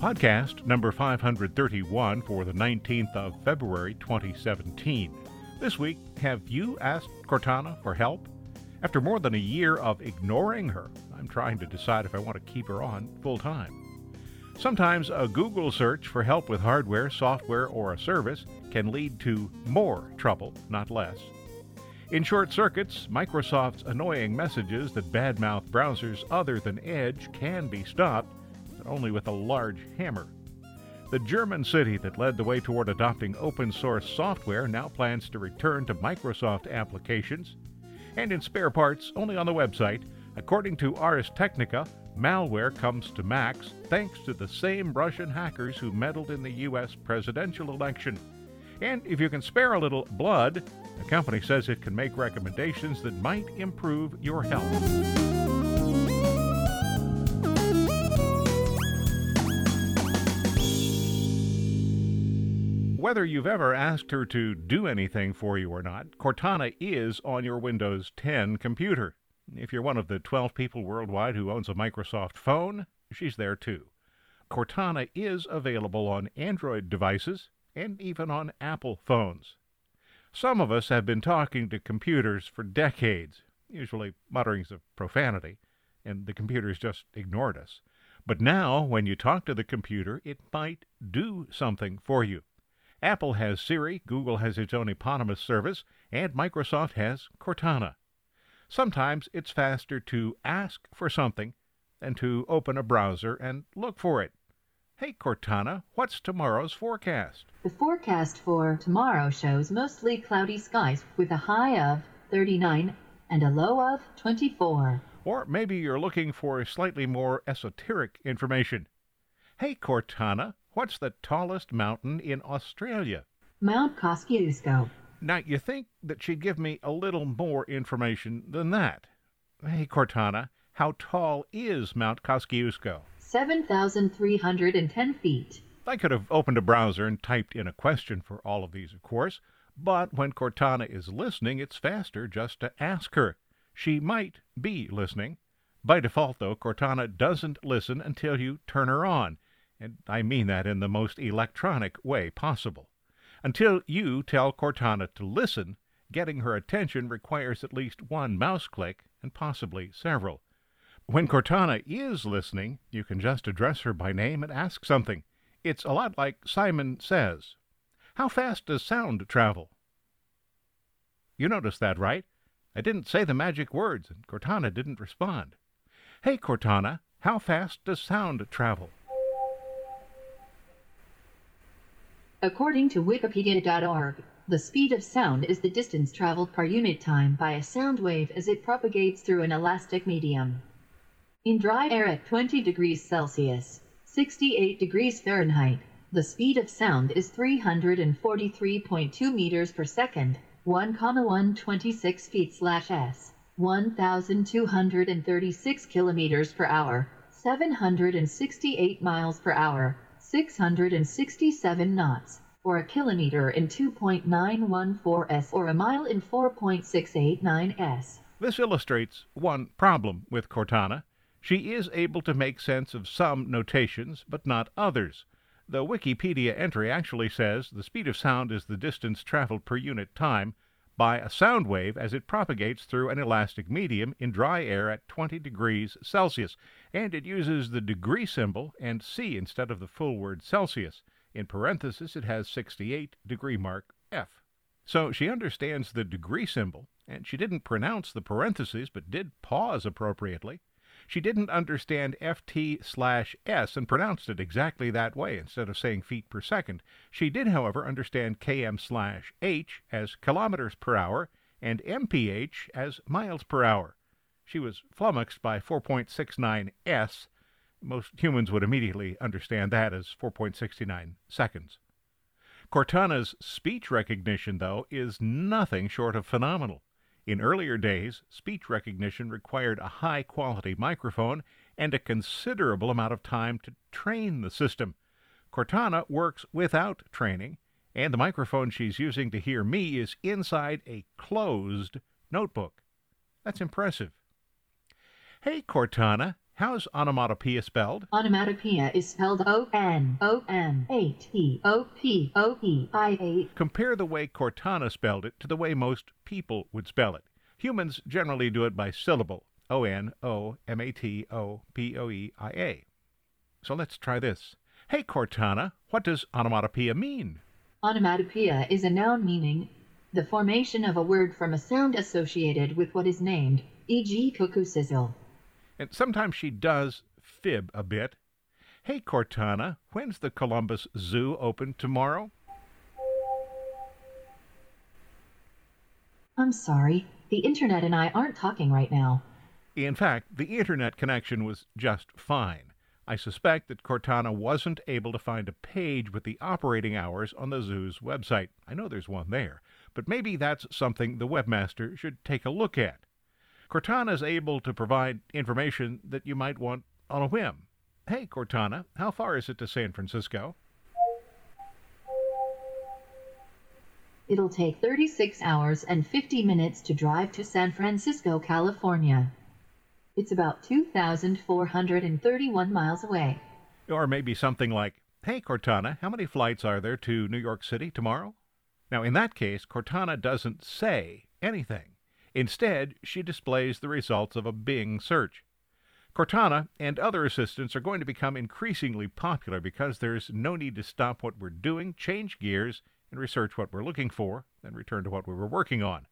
Podcast number 531 for the 19th of February 2017. This week, have you asked Cortana for help? After more than a year of ignoring her, I'm trying to decide if I want to keep her on full time. Sometimes a Google search for help with hardware, software, or a service can lead to more trouble, not less. In short circuits, Microsoft's annoying messages that badmouth browsers other than Edge can be stopped only with a large hammer. The German city that led the way toward adopting open source software now plans to return to Microsoft applications. And in spare parts, only on the website, according to Ars Technica, malware comes to Macs thanks to the same Russian hackers who meddled in the U.S. presidential election. And if you can spare a little blood, the company says it can make recommendations that might improve your health. Whether you've ever asked her to do anything for you or not, Cortana is on your Windows 10 computer. If you're one of the 12 people worldwide who owns a Microsoft phone, she's there too. Cortana is available on Android devices and even on Apple phones. Some of us have been talking to computers for decades, usually mutterings of profanity, and the computers just ignored us. But now, when you talk to the computer, it might do something for you. Apple has Siri, Google has its own eponymous service, and Microsoft has Cortana. Sometimes it's faster to ask for something than to open a browser and look for it. Hey Cortana, what's tomorrow's forecast? The forecast for tomorrow shows mostly cloudy skies with a high of 39 and a low of 24. Or maybe you're looking for slightly more esoteric information. Hey Cortana, What's the tallest mountain in Australia? Mount Kosciuszko. Now, you think that she'd give me a little more information than that. Hey, Cortana, how tall is Mount Kosciuszko? 7,310 feet. I could have opened a browser and typed in a question for all of these, of course, but when Cortana is listening, it's faster just to ask her. She might be listening. By default, though, Cortana doesn't listen until you turn her on and I mean that in the most electronic way possible. Until you tell Cortana to listen, getting her attention requires at least one mouse click and possibly several. When Cortana is listening, you can just address her by name and ask something. It's a lot like Simon Says. How fast does sound travel? You noticed that, right? I didn't say the magic words, and Cortana didn't respond. Hey, Cortana, how fast does sound travel? According to Wikipedia.org, the speed of sound is the distance traveled per unit time by a sound wave as it propagates through an elastic medium. In dry air at 20 degrees Celsius, 68 degrees Fahrenheit, the speed of sound is 343.2 meters per second, 1,126 feet slash s, 1,236 kilometers per hour, 768 miles per hour, 667 knots, or a kilometer in 2.914 s or a mile in 4.689 s. This illustrates one problem with Cortana. She is able to make sense of some notations, but not others. The Wikipedia entry actually says the speed of sound is the distance traveled per unit time by a sound wave as it propagates through an elastic medium in dry air at 20 degrees Celsius, and it uses the degree symbol and C instead of the full word Celsius. In parenthesis, it has 68 degree mark F. So she understands the degree symbol, and she didn't pronounce the parentheses but did pause appropriately. She didn't understand FT slash S and pronounced it exactly that way instead of saying feet per second. She did, however, understand KM slash H as kilometers per hour and MPH as miles per hour. She was flummoxed by 4.69 S. Most humans would immediately understand that as 4.69 seconds. Cortana's speech recognition, though, is nothing short of phenomenal. In earlier days, speech recognition required a high quality microphone and a considerable amount of time to train the system. Cortana works without training, and the microphone she's using to hear me is inside a closed notebook. That's impressive. Hey, Cortana, how's onomatopoeia spelled? Onomatopoeia is spelled O N O M A T O P O E I A. Compare the way Cortana spelled it to the way most people would spell it. Humans generally do it by syllable O N O M A T O P O E I A. So let's try this. Hey, Cortana, what does onomatopoeia mean? Onomatopoeia is a noun meaning the formation of a word from a sound associated with what is named, e.g., cuckoo sizzle. And sometimes she does fib a bit. Hey, Cortana, when's the Columbus Zoo open tomorrow? I'm sorry, the internet and I aren't talking right now. In fact, the internet connection was just fine. I suspect that Cortana wasn't able to find a page with the operating hours on the zoo's website. I know there's one there, but maybe that's something the webmaster should take a look at. Cortana is able to provide information that you might want on a whim. Hey, Cortana, how far is it to San Francisco? It'll take 36 hours and 50 minutes to drive to San Francisco, California. It's about 2,431 miles away. Or maybe something like, Hey, Cortana, how many flights are there to New York City tomorrow? Now, in that case, Cortana doesn't say anything. Instead, she displays the results of a Bing search. Cortana and other assistants are going to become increasingly popular because there's no need to stop what we're doing, change gears, and research what we're looking for, and return to what we were working on.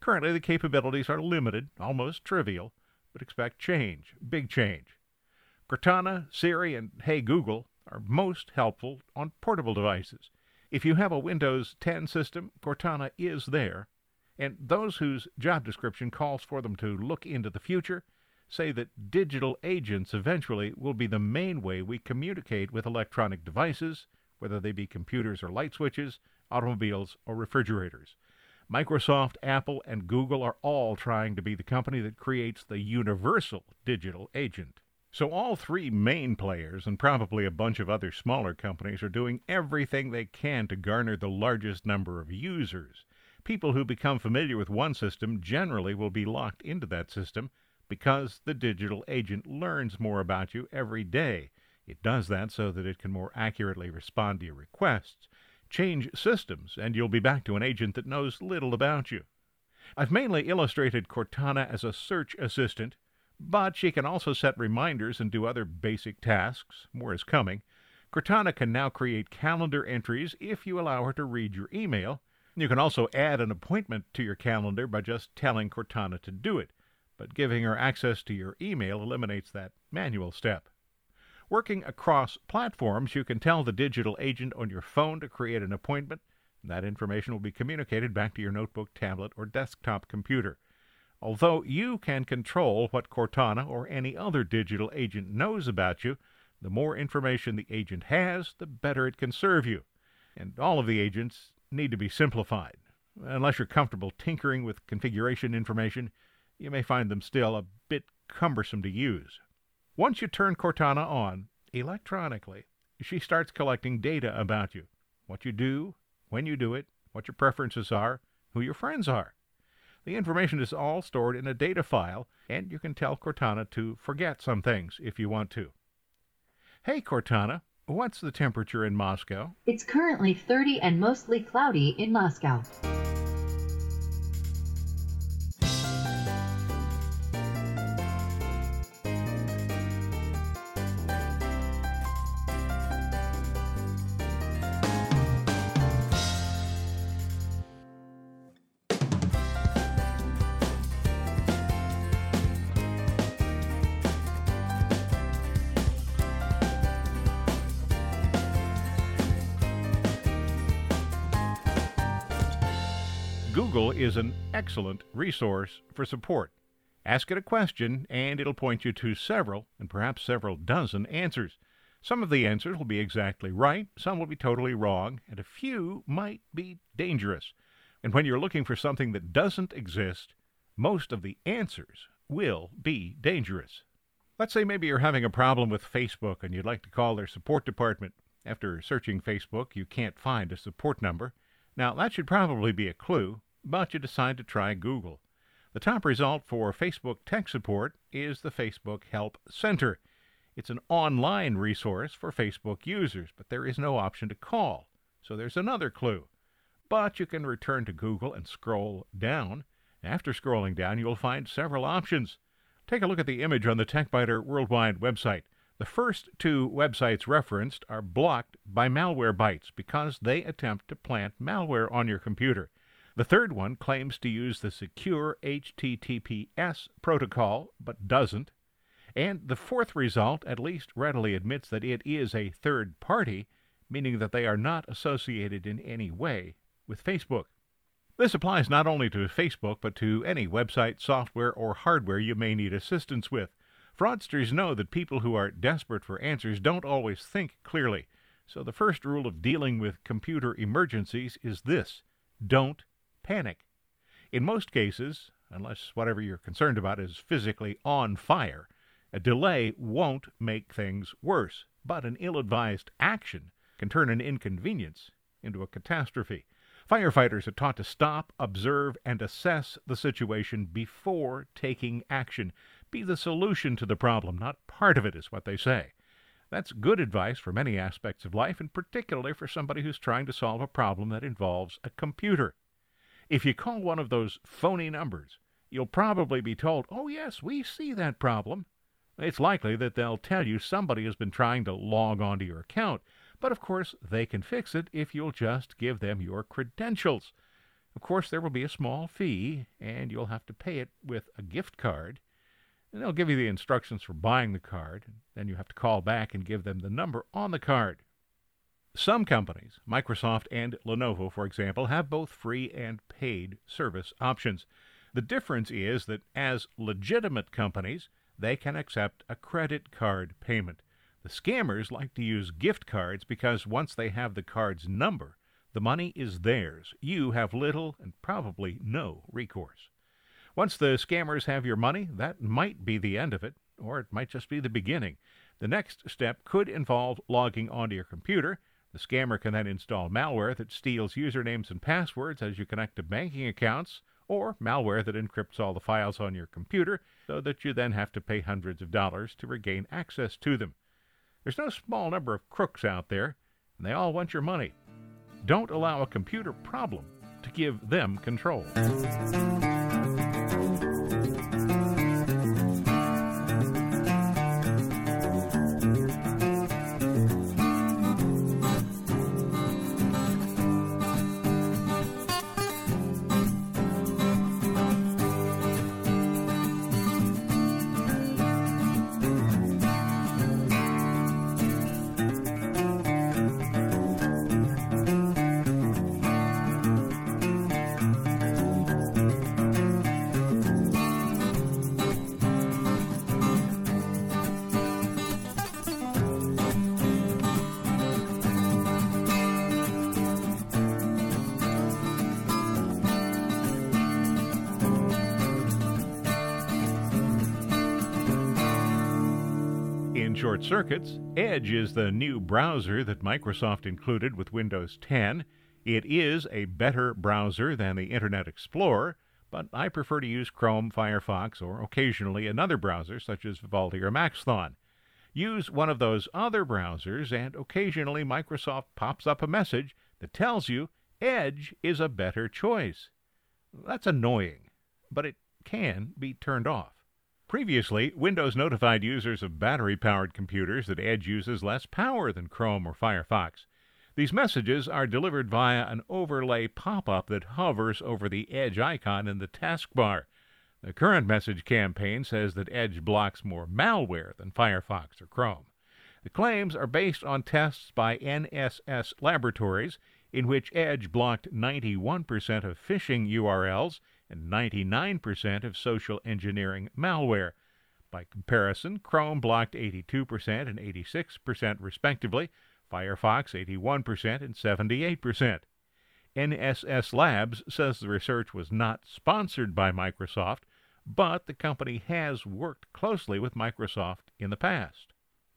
Currently, the capabilities are limited, almost trivial, but expect change, big change. Cortana, Siri, and Hey Google are most helpful on portable devices. If you have a Windows 10 system, Cortana is there. And those whose job description calls for them to look into the future say that digital agents eventually will be the main way we communicate with electronic devices, whether they be computers or light switches, automobiles or refrigerators. Microsoft, Apple, and Google are all trying to be the company that creates the universal digital agent. So all three main players and probably a bunch of other smaller companies are doing everything they can to garner the largest number of users. People who become familiar with one system generally will be locked into that system because the digital agent learns more about you every day. It does that so that it can more accurately respond to your requests. Change systems, and you'll be back to an agent that knows little about you. I've mainly illustrated Cortana as a search assistant, but she can also set reminders and do other basic tasks. More is coming. Cortana can now create calendar entries if you allow her to read your email. You can also add an appointment to your calendar by just telling Cortana to do it, but giving her access to your email eliminates that manual step. Working across platforms, you can tell the digital agent on your phone to create an appointment. And that information will be communicated back to your notebook, tablet, or desktop computer. Although you can control what Cortana or any other digital agent knows about you, the more information the agent has, the better it can serve you. And all of the agents need to be simplified. Unless you're comfortable tinkering with configuration information, you may find them still a bit cumbersome to use. Once you turn Cortana on, electronically, she starts collecting data about you what you do, when you do it, what your preferences are, who your friends are. The information is all stored in a data file, and you can tell Cortana to forget some things if you want to. Hey, Cortana, what's the temperature in Moscow? It's currently 30 and mostly cloudy in Moscow. Google is an excellent resource for support. Ask it a question, and it'll point you to several, and perhaps several dozen answers. Some of the answers will be exactly right, some will be totally wrong, and a few might be dangerous. And when you're looking for something that doesn't exist, most of the answers will be dangerous. Let's say maybe you're having a problem with Facebook and you'd like to call their support department. After searching Facebook, you can't find a support number. Now, that should probably be a clue, but you decide to try Google. The top result for Facebook tech support is the Facebook Help Center. It's an online resource for Facebook users, but there is no option to call. So there's another clue. But you can return to Google and scroll down. After scrolling down, you'll find several options. Take a look at the image on the TechByter Worldwide website. The first two websites referenced are blocked by Malwarebytes because they attempt to plant malware on your computer. The third one claims to use the secure HTTPS protocol but doesn't. And the fourth result at least readily admits that it is a third party, meaning that they are not associated in any way with Facebook. This applies not only to Facebook, but to any website, software, or hardware you may need assistance with. Fraudsters know that people who are desperate for answers don't always think clearly. So the first rule of dealing with computer emergencies is this don't panic. In most cases, unless whatever you're concerned about is physically on fire, a delay won't make things worse, but an ill advised action can turn an inconvenience into a catastrophe. Firefighters are taught to stop, observe, and assess the situation before taking action. Be the solution to the problem, not part of it, is what they say. That's good advice for many aspects of life, and particularly for somebody who's trying to solve a problem that involves a computer. If you call one of those phony numbers, you'll probably be told, Oh, yes, we see that problem. It's likely that they'll tell you somebody has been trying to log onto your account, but of course they can fix it if you'll just give them your credentials. Of course, there will be a small fee, and you'll have to pay it with a gift card. And they'll give you the instructions for buying the card, and then you have to call back and give them the number on the card. Some companies, Microsoft and Lenovo, for example, have both free and paid service options. The difference is that as legitimate companies, they can accept a credit card payment. The scammers like to use gift cards because once they have the card's number, the money is theirs. You have little and probably no recourse. Once the scammers have your money, that might be the end of it, or it might just be the beginning. The next step could involve logging onto your computer. The scammer can then install malware that steals usernames and passwords as you connect to banking accounts or malware that encrypts all the files on your computer so that you then have to pay hundreds of dollars to regain access to them. There's no small number of crooks out there, and they all want your money. Don't allow a computer problem to give them control. Short circuits, Edge is the new browser that Microsoft included with Windows 10. It is a better browser than the Internet Explorer, but I prefer to use Chrome, Firefox, or occasionally another browser such as Vivaldi or Maxthon. Use one of those other browsers, and occasionally Microsoft pops up a message that tells you Edge is a better choice. That's annoying, but it can be turned off. Previously, Windows notified users of battery powered computers that Edge uses less power than Chrome or Firefox. These messages are delivered via an overlay pop up that hovers over the Edge icon in the taskbar. The current message campaign says that Edge blocks more malware than Firefox or Chrome. The claims are based on tests by NSS Laboratories, in which Edge blocked 91% of phishing URLs and 99% of social engineering malware. By comparison, Chrome blocked 82% and 86% respectively, Firefox 81% and 78%. NSS Labs says the research was not sponsored by Microsoft, but the company has worked closely with Microsoft in the past.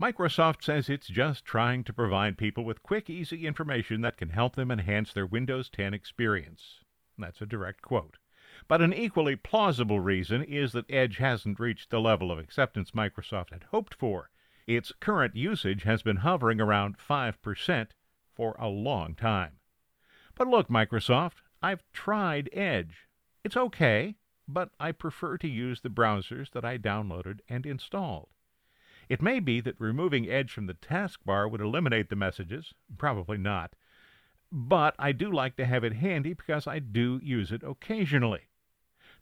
Microsoft says it's just trying to provide people with quick, easy information that can help them enhance their Windows 10 experience. That's a direct quote. But an equally plausible reason is that Edge hasn't reached the level of acceptance Microsoft had hoped for. Its current usage has been hovering around 5% for a long time. But look, Microsoft, I've tried Edge. It's okay, but I prefer to use the browsers that I downloaded and installed. It may be that removing Edge from the taskbar would eliminate the messages. Probably not. But I do like to have it handy because I do use it occasionally.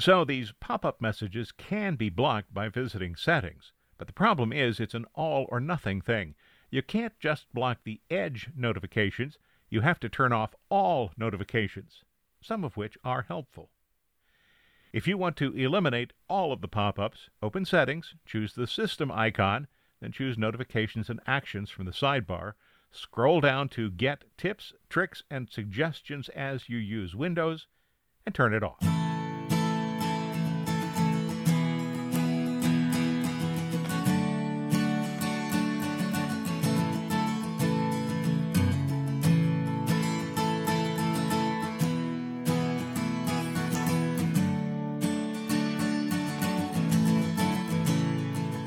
So these pop up messages can be blocked by visiting settings. But the problem is it's an all or nothing thing. You can't just block the Edge notifications, you have to turn off all notifications, some of which are helpful. If you want to eliminate all of the pop ups, open Settings, choose the System icon, then choose Notifications and Actions from the sidebar. Scroll down to Get Tips, Tricks, and Suggestions as you use Windows, and turn it off.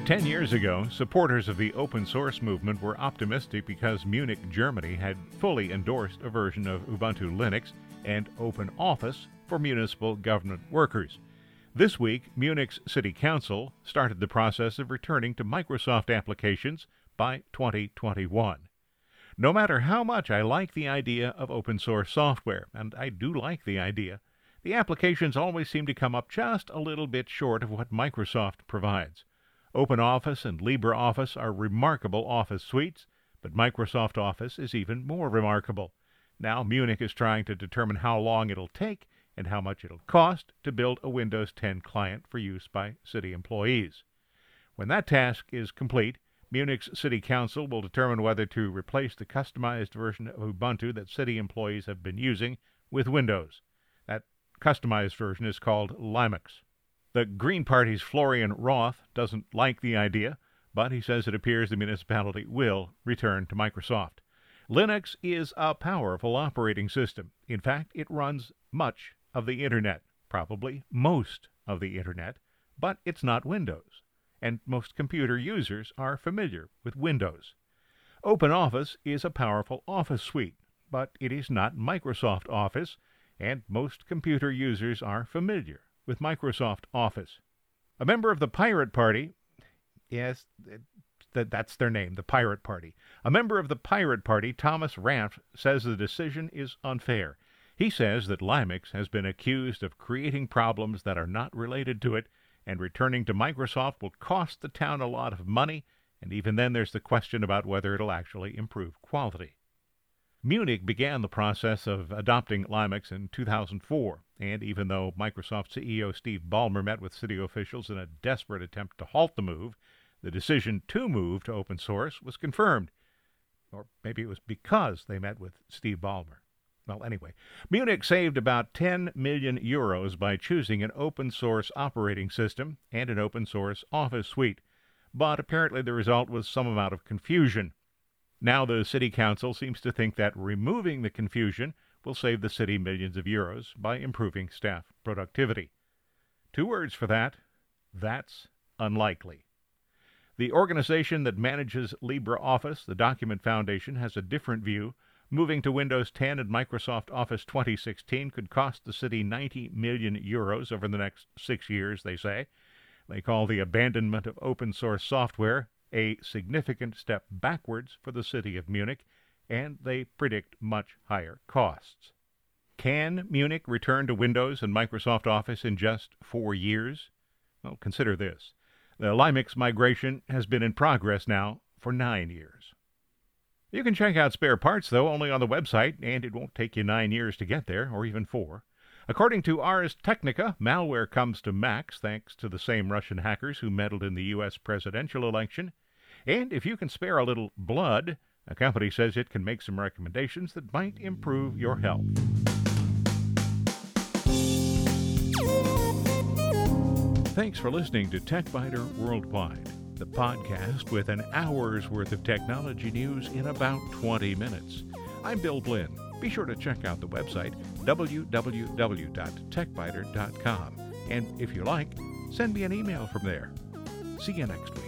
Ten years ago, supporters of the open source movement were optimistic because Munich, Germany had fully endorsed a version of Ubuntu Linux and Open Office for municipal government workers. This week, Munich's City Council started the process of returning to Microsoft applications by 2021. No matter how much I like the idea of open source software, and I do like the idea, the applications always seem to come up just a little bit short of what Microsoft provides. OpenOffice and LibreOffice are remarkable Office suites, but Microsoft Office is even more remarkable. Now Munich is trying to determine how long it'll take and how much it'll cost to build a Windows 10 client for use by city employees. When that task is complete, Munich's City Council will determine whether to replace the customized version of Ubuntu that city employees have been using with Windows. That customized version is called LiMux. The Green Party's Florian Roth doesn't like the idea, but he says it appears the municipality will return to Microsoft. Linux is a powerful operating system. In fact, it runs much of the Internet, probably most of the Internet, but it's not Windows, and most computer users are familiar with Windows. OpenOffice is a powerful Office suite, but it is not Microsoft Office, and most computer users are familiar with Microsoft Office. A member of the Pirate Party, yes, that, that's their name, the Pirate Party. A member of the Pirate Party, Thomas Ranft, says the decision is unfair. He says that Linux has been accused of creating problems that are not related to it, and returning to Microsoft will cost the town a lot of money, and even then there's the question about whether it'll actually improve quality. Munich began the process of adopting Linux in 2004, and even though Microsoft CEO Steve Ballmer met with city officials in a desperate attempt to halt the move, the decision to move to open source was confirmed. Or maybe it was because they met with Steve Ballmer. Well, anyway, Munich saved about 10 million euros by choosing an open source operating system and an open source office suite. But apparently the result was some amount of confusion. Now the City Council seems to think that removing the confusion will save the city millions of euros by improving staff productivity. Two words for that that's unlikely. The organization that manages LibreOffice, the Document Foundation, has a different view. Moving to Windows 10 and Microsoft Office 2016 could cost the city 90 million euros over the next six years, they say. They call the abandonment of open source software a significant step backwards for the city of Munich, and they predict much higher costs. Can Munich return to Windows and Microsoft Office in just four years? Well, consider this. The Linux migration has been in progress now for nine years. You can check out spare parts, though, only on the website, and it won't take you nine years to get there, or even four. According to Ars Technica, malware comes to Macs thanks to the same Russian hackers who meddled in the U.S. presidential election. And if you can spare a little blood, a company says it can make some recommendations that might improve your health. Thanks for listening to TechByter Worldwide, the podcast with an hour's worth of technology news in about 20 minutes. I'm Bill Blinn. Be sure to check out the website www.techbyter.com. And if you like, send me an email from there. See you next week.